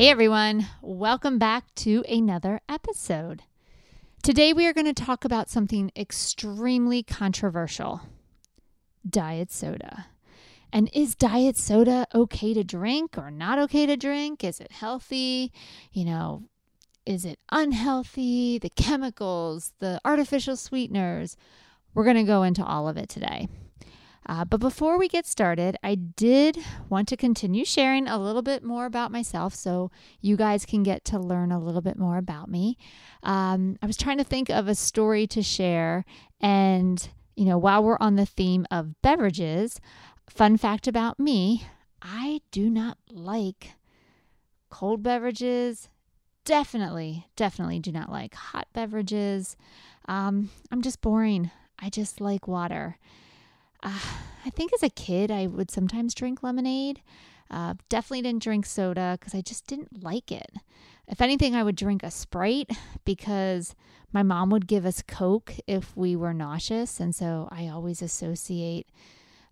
Hey everyone, welcome back to another episode. Today we are going to talk about something extremely controversial diet soda. And is diet soda okay to drink or not okay to drink? Is it healthy? You know, is it unhealthy? The chemicals, the artificial sweeteners. We're going to go into all of it today. Uh, but before we get started, I did want to continue sharing a little bit more about myself so you guys can get to learn a little bit more about me. Um, I was trying to think of a story to share, and you know, while we're on the theme of beverages, fun fact about me I do not like cold beverages. Definitely, definitely do not like hot beverages. Um, I'm just boring. I just like water. Uh, I think as a kid, I would sometimes drink lemonade. Uh, definitely didn't drink soda because I just didn't like it. If anything, I would drink a Sprite because my mom would give us Coke if we were nauseous. And so I always associate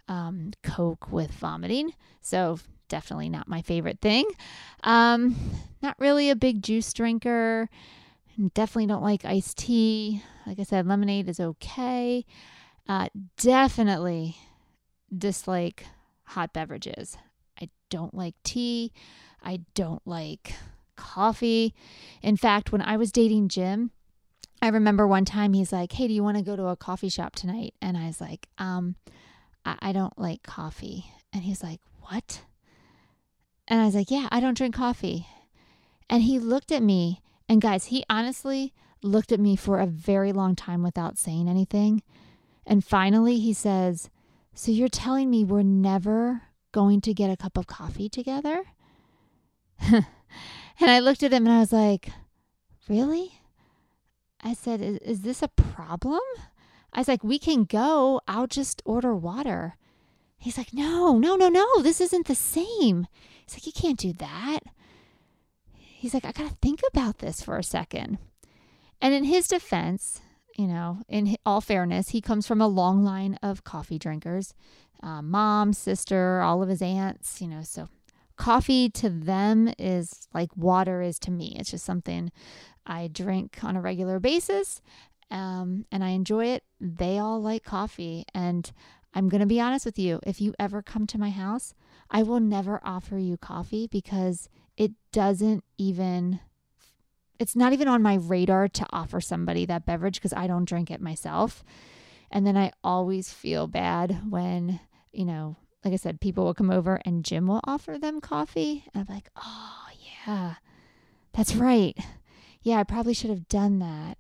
um, Coke with vomiting. So definitely not my favorite thing. Um, not really a big juice drinker. Definitely don't like iced tea. Like I said, lemonade is okay. Uh, definitely dislike hot beverages. I don't like tea. I don't like coffee. In fact, when I was dating Jim, I remember one time he's like, Hey, do you want to go to a coffee shop tonight? And I was like, Um, I, I don't like coffee. And he's like, What? And I was like, Yeah, I don't drink coffee. And he looked at me, and guys, he honestly looked at me for a very long time without saying anything. And finally, he says, So you're telling me we're never going to get a cup of coffee together? and I looked at him and I was like, Really? I said, is, is this a problem? I was like, We can go. I'll just order water. He's like, No, no, no, no. This isn't the same. He's like, You can't do that. He's like, I got to think about this for a second. And in his defense, you know, in all fairness, he comes from a long line of coffee drinkers uh, mom, sister, all of his aunts, you know, so coffee to them is like water is to me. It's just something I drink on a regular basis um, and I enjoy it. They all like coffee. And I'm going to be honest with you if you ever come to my house, I will never offer you coffee because it doesn't even it's not even on my radar to offer somebody that beverage because I don't drink it myself. And then I always feel bad when, you know, like I said, people will come over and Jim will offer them coffee. And I'm like, oh, yeah, that's right. Yeah, I probably should have done that.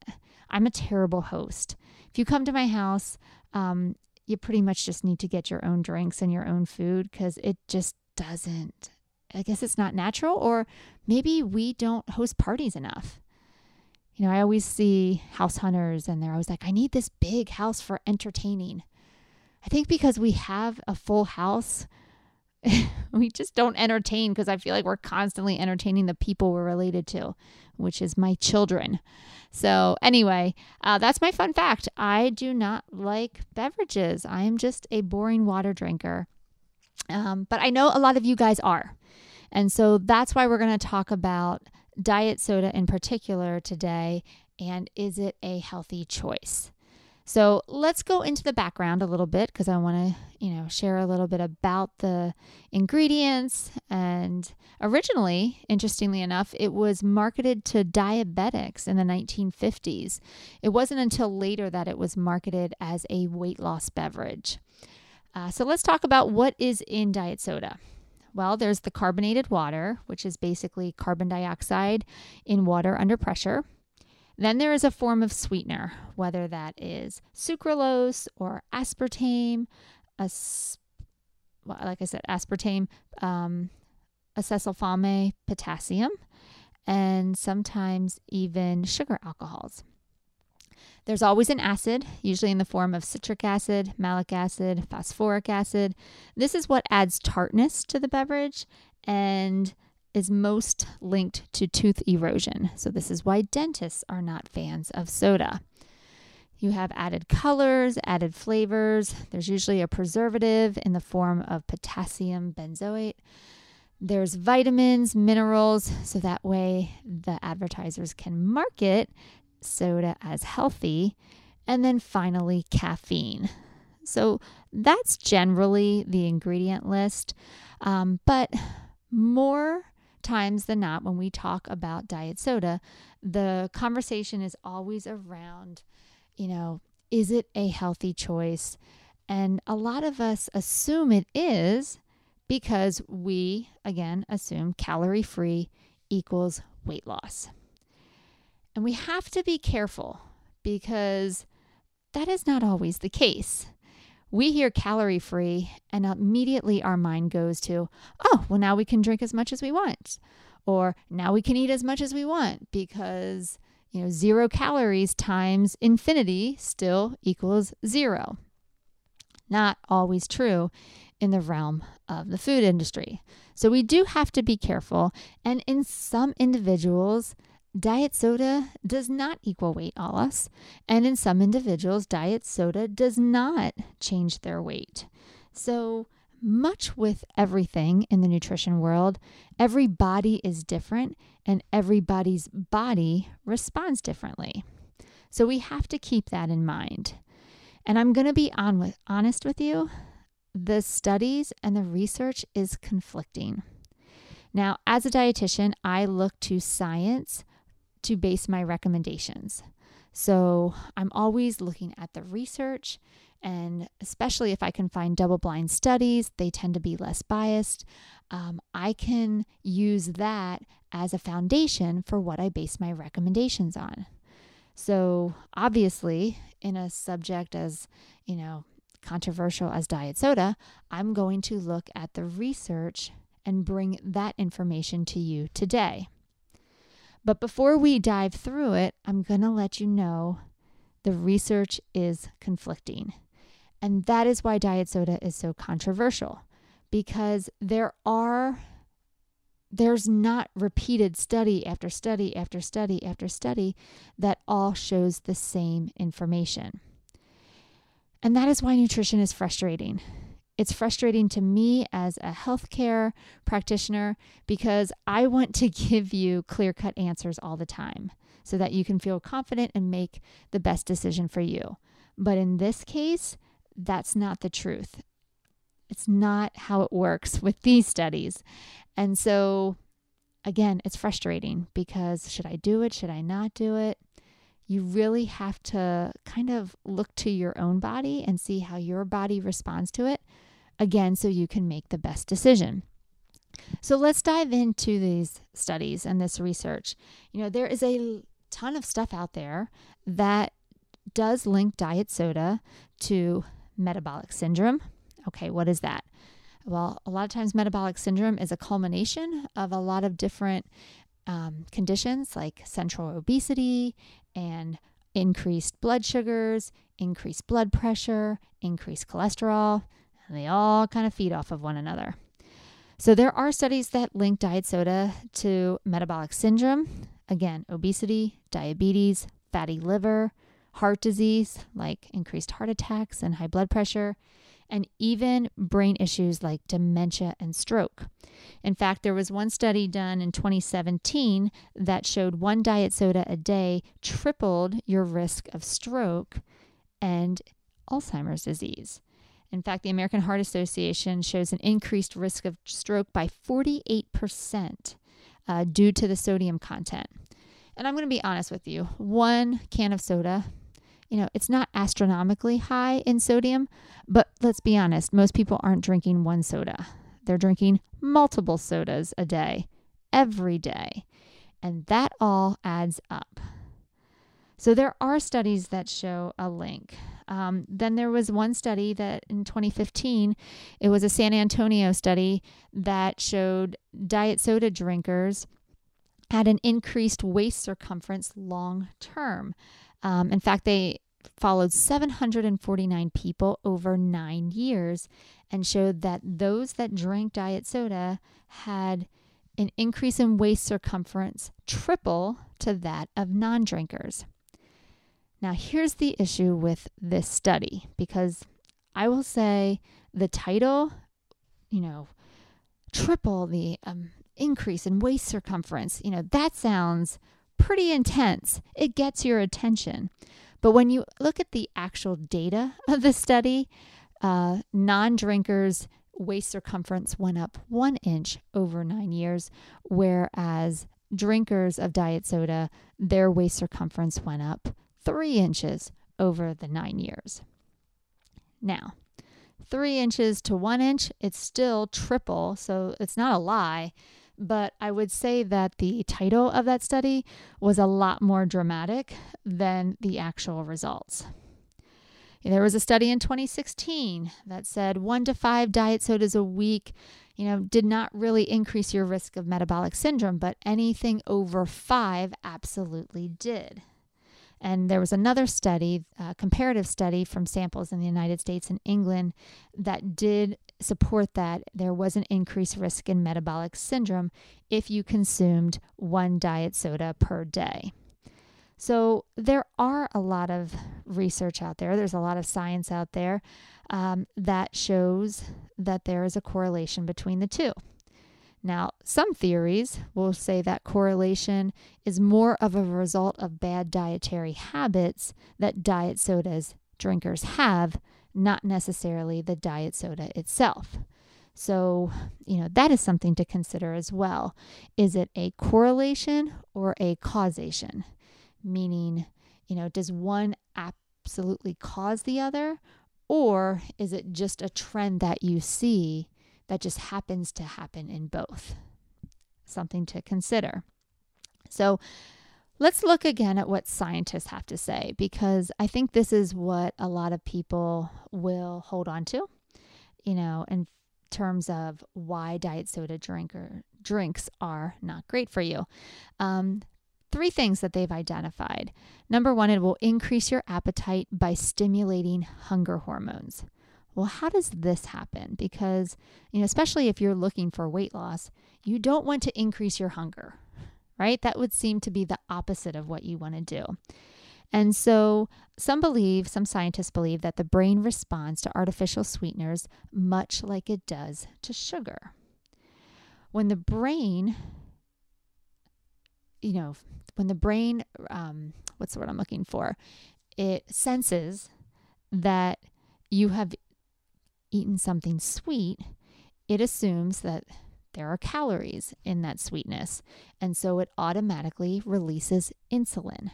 I'm a terrible host. If you come to my house, um, you pretty much just need to get your own drinks and your own food because it just doesn't I guess it's not natural, or maybe we don't host parties enough. You know, I always see house hunters and they're always like, I need this big house for entertaining. I think because we have a full house, we just don't entertain because I feel like we're constantly entertaining the people we're related to, which is my children. So, anyway, uh, that's my fun fact. I do not like beverages, I am just a boring water drinker. Um, but I know a lot of you guys are. And so that's why we're going to talk about diet soda in particular today. And is it a healthy choice? So let's go into the background a little bit because I want to, you know, share a little bit about the ingredients. And originally, interestingly enough, it was marketed to diabetics in the 1950s. It wasn't until later that it was marketed as a weight loss beverage. Uh, so let's talk about what is in diet soda. Well, there's the carbonated water, which is basically carbon dioxide in water under pressure. Then there is a form of sweetener, whether that is sucralose or aspartame, as, well, like I said, aspartame, um, acesulfame potassium, and sometimes even sugar alcohols. There's always an acid, usually in the form of citric acid, malic acid, phosphoric acid. This is what adds tartness to the beverage and is most linked to tooth erosion. So, this is why dentists are not fans of soda. You have added colors, added flavors. There's usually a preservative in the form of potassium benzoate. There's vitamins, minerals, so that way the advertisers can market soda as healthy. And then finally, caffeine. So that's generally the ingredient list. Um, but more times than not, when we talk about diet soda, the conversation is always around, you know, is it a healthy choice? And a lot of us assume it is because we, again, assume calorie free equals weight loss. And we have to be careful because that is not always the case. We hear calorie free, and immediately our mind goes to, oh, well, now we can drink as much as we want, or now we can eat as much as we want because, you know, zero calories times infinity still equals zero. Not always true in the realm of the food industry. So we do have to be careful. And in some individuals, diet soda does not equal weight loss. And in some individuals, diet soda does not change their weight. So, much with everything in the nutrition world, every body is different and everybody's body responds differently. So we have to keep that in mind. And I'm going to be on with, honest with you the studies and the research is conflicting. Now, as a dietitian, I look to science to base my recommendations. So I'm always looking at the research, and especially if I can find double blind studies, they tend to be less biased. Um, I can use that as a foundation for what I base my recommendations on. So, obviously, in a subject as, you know, controversial as diet soda, I'm going to look at the research and bring that information to you today. But before we dive through it, I'm going to let you know the research is conflicting. And that is why diet soda is so controversial because there are there's not repeated study after study after study after study that all shows the same information. And that is why nutrition is frustrating. It's frustrating to me as a healthcare practitioner because I want to give you clear cut answers all the time so that you can feel confident and make the best decision for you. But in this case, that's not the truth. It's not how it works with these studies. And so, again, it's frustrating because should I do it? Should I not do it? you really have to kind of look to your own body and see how your body responds to it, again, so you can make the best decision. So let's dive into these studies and this research. You know, there is a ton of stuff out there that does link diet soda to metabolic syndrome. Okay, what is that? Well, a lot of times metabolic syndrome is a culmination of a lot of different um, conditions like central obesity and increased blood sugars, increased blood pressure, increased cholesterol. And they all kind of feed off of one another. So there are studies that link diet soda to metabolic syndrome, again, obesity, diabetes, fatty liver, heart disease like increased heart attacks and high blood pressure, and even brain issues like dementia and stroke. In fact, there was one study done in 2017 that showed one diet soda a day tripled your risk of stroke and Alzheimer's disease. In fact, the American Heart Association shows an increased risk of stroke by 48% uh, due to the sodium content. And I'm going to be honest with you one can of soda you know, it's not astronomically high in sodium, but let's be honest, most people aren't drinking one soda. They're drinking multiple sodas a day, every day. And that all adds up. So there are studies that show a link. Um, then there was one study that in 2015, it was a San Antonio study that showed diet soda drinkers had an increased waist circumference long term. Um, in fact, they followed 749 people over nine years and showed that those that drank diet soda had an increase in waist circumference triple to that of non drinkers. Now, here's the issue with this study because I will say the title, you know, triple the um, increase in waist circumference, you know, that sounds pretty intense. It gets your attention. But when you look at the actual data of the study, uh, non drinkers' waist circumference went up one inch over nine years, whereas drinkers of diet soda, their waist circumference went up three inches over the nine years. Now, three inches to one inch, it's still triple, so it's not a lie. But I would say that the title of that study was a lot more dramatic than the actual results. There was a study in 2016 that said one to five diet sodas a week, you know, did not really increase your risk of metabolic syndrome, but anything over five absolutely did. And there was another study, a comparative study from samples in the United States and England, that did support that there was an increased risk in metabolic syndrome if you consumed one diet soda per day. So there are a lot of research out there, there's a lot of science out there um, that shows that there is a correlation between the two. Now, some theories will say that correlation is more of a result of bad dietary habits that diet sodas drinkers have, not necessarily the diet soda itself. So, you know, that is something to consider as well. Is it a correlation or a causation? Meaning, you know, does one absolutely cause the other? Or is it just a trend that you see that just happens to happen in both. Something to consider. So, let's look again at what scientists have to say because I think this is what a lot of people will hold on to, you know, in terms of why diet soda drinker drinks are not great for you. Um, three things that they've identified. Number one, it will increase your appetite by stimulating hunger hormones well, how does this happen? Because, you know, especially if you're looking for weight loss, you don't want to increase your hunger, right? That would seem to be the opposite of what you want to do. And so, some believe, some scientists believe that the brain responds to artificial sweeteners much like it does to sugar. When the brain, you know, when the brain, um, what's the word I'm looking for? It senses that you have eaten something sweet, it assumes that there are calories in that sweetness. And so it automatically releases insulin.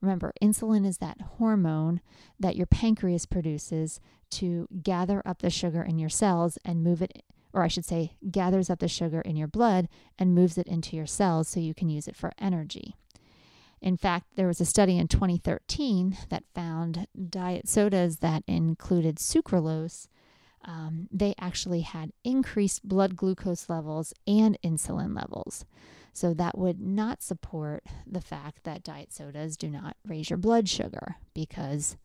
Remember, insulin is that hormone that your pancreas produces to gather up the sugar in your cells and move it, or I should say, gathers up the sugar in your blood and moves it into your cells so you can use it for energy. In fact, there was a study in 2013 that found diet sodas that included sucralose um, they actually had increased blood glucose levels and insulin levels. So that would not support the fact that diet sodas do not raise your blood sugar because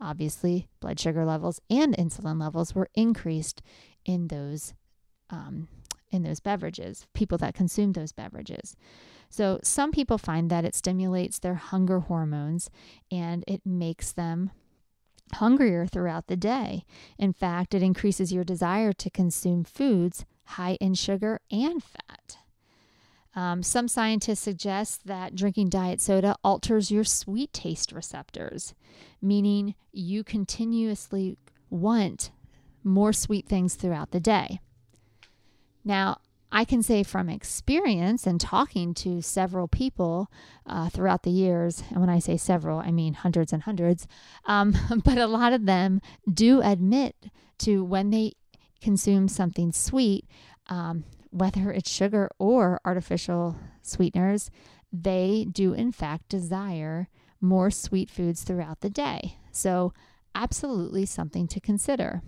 obviously blood sugar levels and insulin levels were increased in those um, in those beverages, people that consume those beverages. So some people find that it stimulates their hunger hormones and it makes them hungrier throughout the day. In fact, it increases your desire to consume foods high in sugar and fat. Um, some scientists suggest that drinking diet soda alters your sweet taste receptors, meaning you continuously want more sweet things throughout the day. Now, I can say from experience and talking to several people uh, throughout the years, and when I say several, I mean hundreds and hundreds, um, but a lot of them do admit to when they consume something sweet, um, whether it's sugar or artificial sweeteners, they do in fact desire more sweet foods throughout the day. So absolutely something to consider.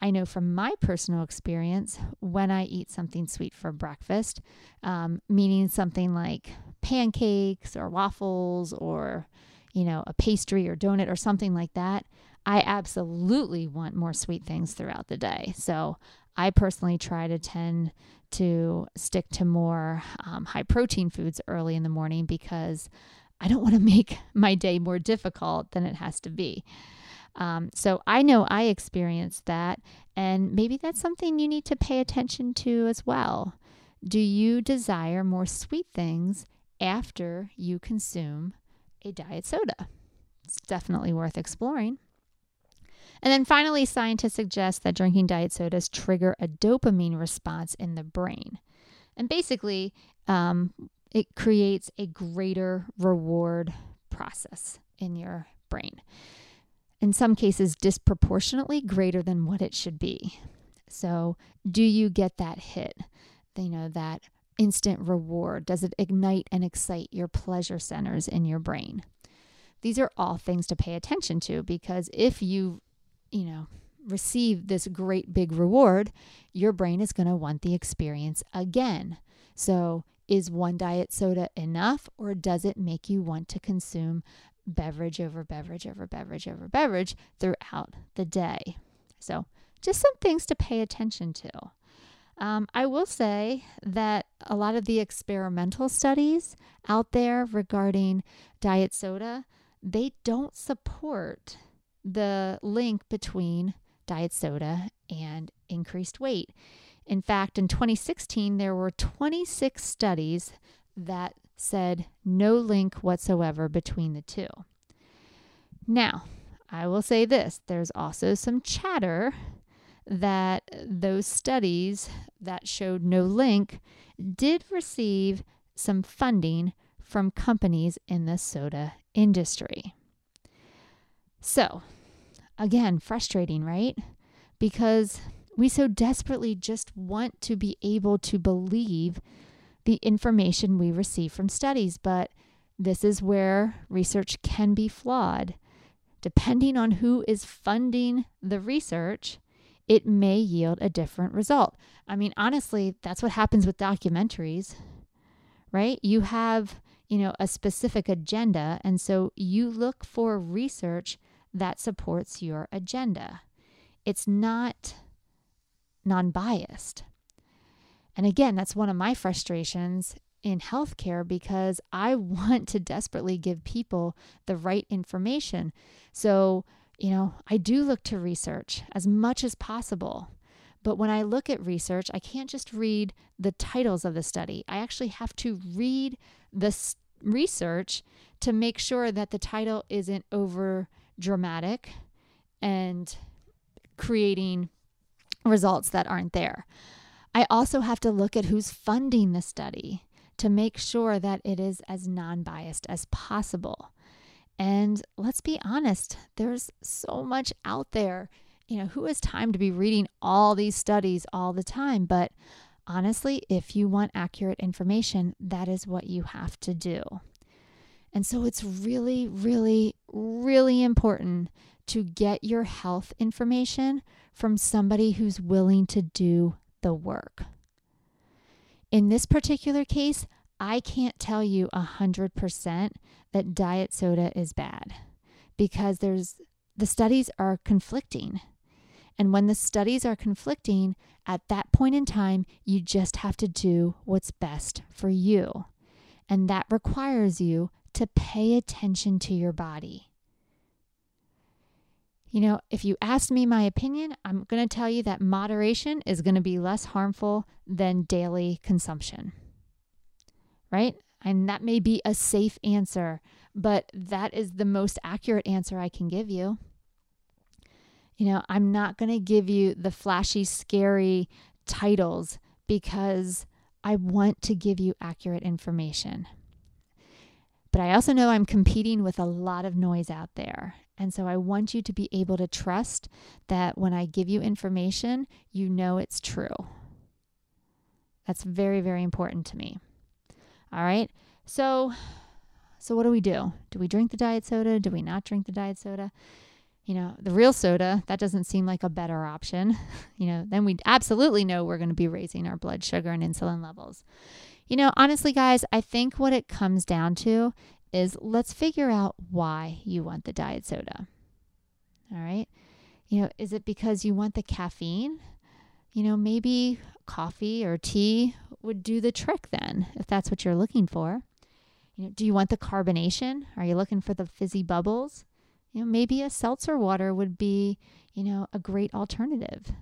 I know from my personal experience when I eat something sweet for breakfast, um, meaning something like pancakes or waffles or, you know, a pastry or donut or something like that, I absolutely want more sweet things throughout the day. So I personally try to tend to stick to more um, high protein foods early in the morning because I don't want to make my day more difficult than it has to be. Um, so I know I experienced that, and maybe that's something you need to pay attention to as well. Do you desire more sweet things after you consume a diet soda? It's definitely worth exploring. And then finally, scientists suggest that drinking diet sodas trigger a dopamine response in the brain. And basically, um, it creates a greater reward process in your brain. In some cases, disproportionately greater than what it should be. So, do you get that hit? You know, that instant reward? Does it ignite and excite your pleasure centers in your brain? These are all things to pay attention to because if you, you know, receive this great big reward, your brain is going to want the experience again. So, is one diet soda enough, or does it make you want to consume beverage over beverage over beverage over beverage throughout the day? So, just some things to pay attention to. Um, I will say that a lot of the experimental studies out there regarding diet soda, they don't support the link between diet soda and increased weight. In fact, in 2016, there were 26 studies that said no link whatsoever between the two. Now, I will say this there's also some chatter that those studies that showed no link did receive some funding from companies in the soda industry. So, again, frustrating, right? Because we so desperately just want to be able to believe the information we receive from studies, but this is where research can be flawed. Depending on who is funding the research, it may yield a different result. I mean, honestly, that's what happens with documentaries, right? You have, you know, a specific agenda, and so you look for research that supports your agenda. It's not non biased. And again, that's one of my frustrations in healthcare because I want to desperately give people the right information. So, you know, I do look to research as much as possible. But when I look at research, I can't just read the titles of the study. I actually have to read the research to make sure that the title isn't over dramatic and creating results that aren't there. I also have to look at who's funding the study to make sure that it is as non biased as possible. And let's be honest, there's so much out there. You know, who has time to be reading all these studies all the time? But honestly, if you want accurate information, that is what you have to do. And so it's really, really, really important to get your health information from somebody who's willing to do the work. In this particular case, I can't tell you 100% that diet soda is bad because there's the studies are conflicting. And when the studies are conflicting, at that point in time, you just have to do what's best for you. And that requires you to pay attention to your body. You know, if you ask me my opinion, I'm going to tell you that moderation is going to be less harmful than daily consumption. Right? And that may be a safe answer, but that is the most accurate answer I can give you. You know, I'm not going to give you the flashy, scary titles because I want to give you accurate information. But I also know I'm competing with a lot of noise out there. And so I want you to be able to trust that when I give you information, you know it's true. That's very, very important to me. All right. So, so what do we do? Do we drink the diet soda? Do we not drink the diet soda? you know, the real soda, that doesn't seem like a better option. You know, then we absolutely know we're going to be raising our blood sugar and insulin levels. You know, honestly, guys, I think what it comes down to is let's figure out why you want the diet soda. All right. You know, is it because you want the caffeine? You know, maybe coffee or tea would do the trick then, if that's what you're looking for. You know, do you want the carbonation? Are you looking for the fizzy bubbles? You know, maybe a seltzer water would be, you know, a great alternative.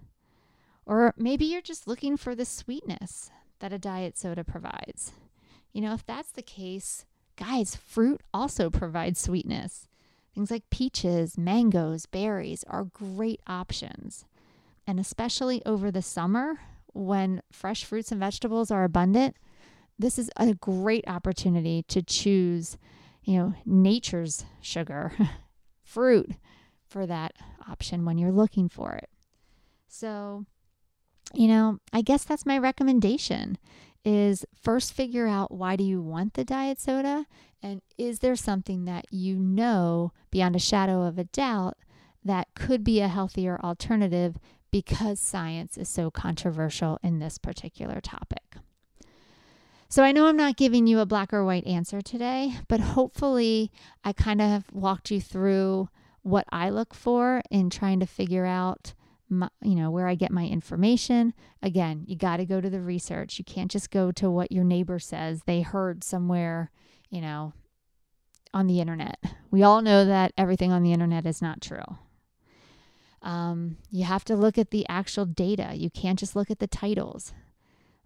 Or maybe you're just looking for the sweetness that a diet soda provides. You know, if that's the case, guys, fruit also provides sweetness. Things like peaches, mangoes, berries are great options. And especially over the summer when fresh fruits and vegetables are abundant, this is a great opportunity to choose, you know, nature's sugar, fruit for that option when you're looking for it. So, you know, I guess that's my recommendation is first figure out why do you want the diet soda and is there something that you know beyond a shadow of a doubt that could be a healthier alternative because science is so controversial in this particular topic. So I know I'm not giving you a black or white answer today, but hopefully I kind of walked you through what I look for in trying to figure out my, you know where I get my information. Again, you got to go to the research. You can't just go to what your neighbor says they heard somewhere, you know, on the internet. We all know that everything on the internet is not true. Um, you have to look at the actual data. You can't just look at the titles.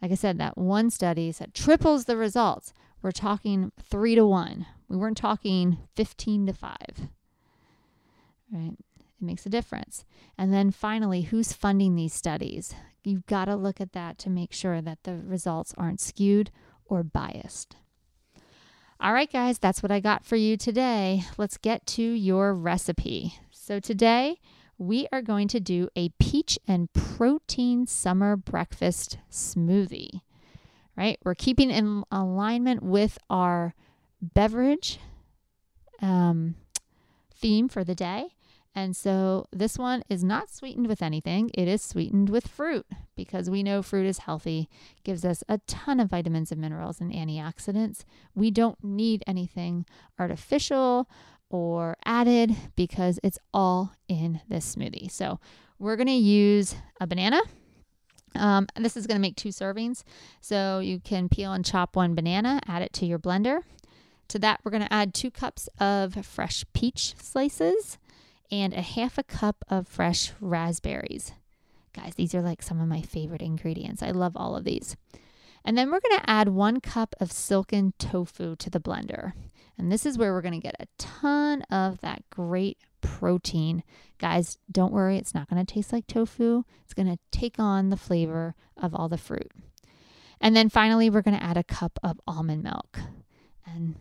Like I said, that one study said triples the results. We're talking three to one. We weren't talking 15 to five. Right? It makes a difference. And then finally, who's funding these studies? You've got to look at that to make sure that the results aren't skewed or biased. All right, guys, that's what I got for you today. Let's get to your recipe. So, today we are going to do a peach and protein summer breakfast smoothie. Right? We're keeping in alignment with our beverage um, theme for the day. And so this one is not sweetened with anything. It is sweetened with fruit because we know fruit is healthy, gives us a ton of vitamins and minerals and antioxidants. We don't need anything artificial or added because it's all in this smoothie. So we're going to use a banana. Um, this is going to make two servings. So you can peel and chop one banana, add it to your blender. To that, we're going to add two cups of fresh peach slices and a half a cup of fresh raspberries. Guys, these are like some of my favorite ingredients. I love all of these. And then we're going to add one cup of silken tofu to the blender. And this is where we're going to get a ton of that great protein. Guys, don't worry, it's not going to taste like tofu. It's going to take on the flavor of all the fruit. And then finally, we're going to add a cup of almond milk. And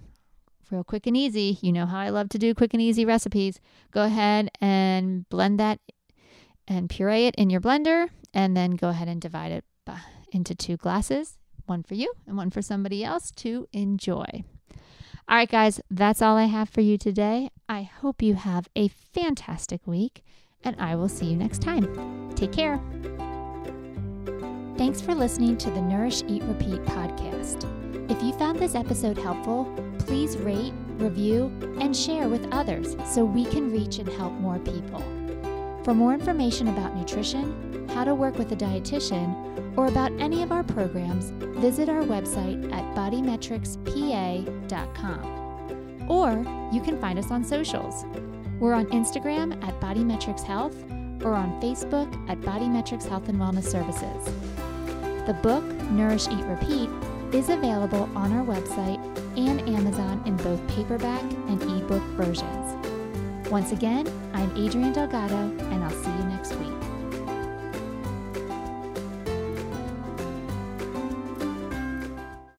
real quick and easy. You know how I love to do quick and easy recipes. Go ahead and blend that and puree it in your blender, and then go ahead and divide it into two glasses one for you and one for somebody else to enjoy. All right, guys, that's all I have for you today. I hope you have a fantastic week, and I will see you next time. Take care. Thanks for listening to the Nourish, Eat, Repeat podcast. Found this episode helpful, please rate, review, and share with others so we can reach and help more people. For more information about nutrition, how to work with a dietitian, or about any of our programs, visit our website at bodymetricspa.com. Or you can find us on socials. We're on Instagram at Bodymetrics Health or on Facebook at Bodymetrics Health and Wellness Services. The book, Nourish, Eat, Repeat, is available on our website and Amazon in both paperback and ebook versions. Once again, I'm Adrienne Delgado, and I'll see you next week.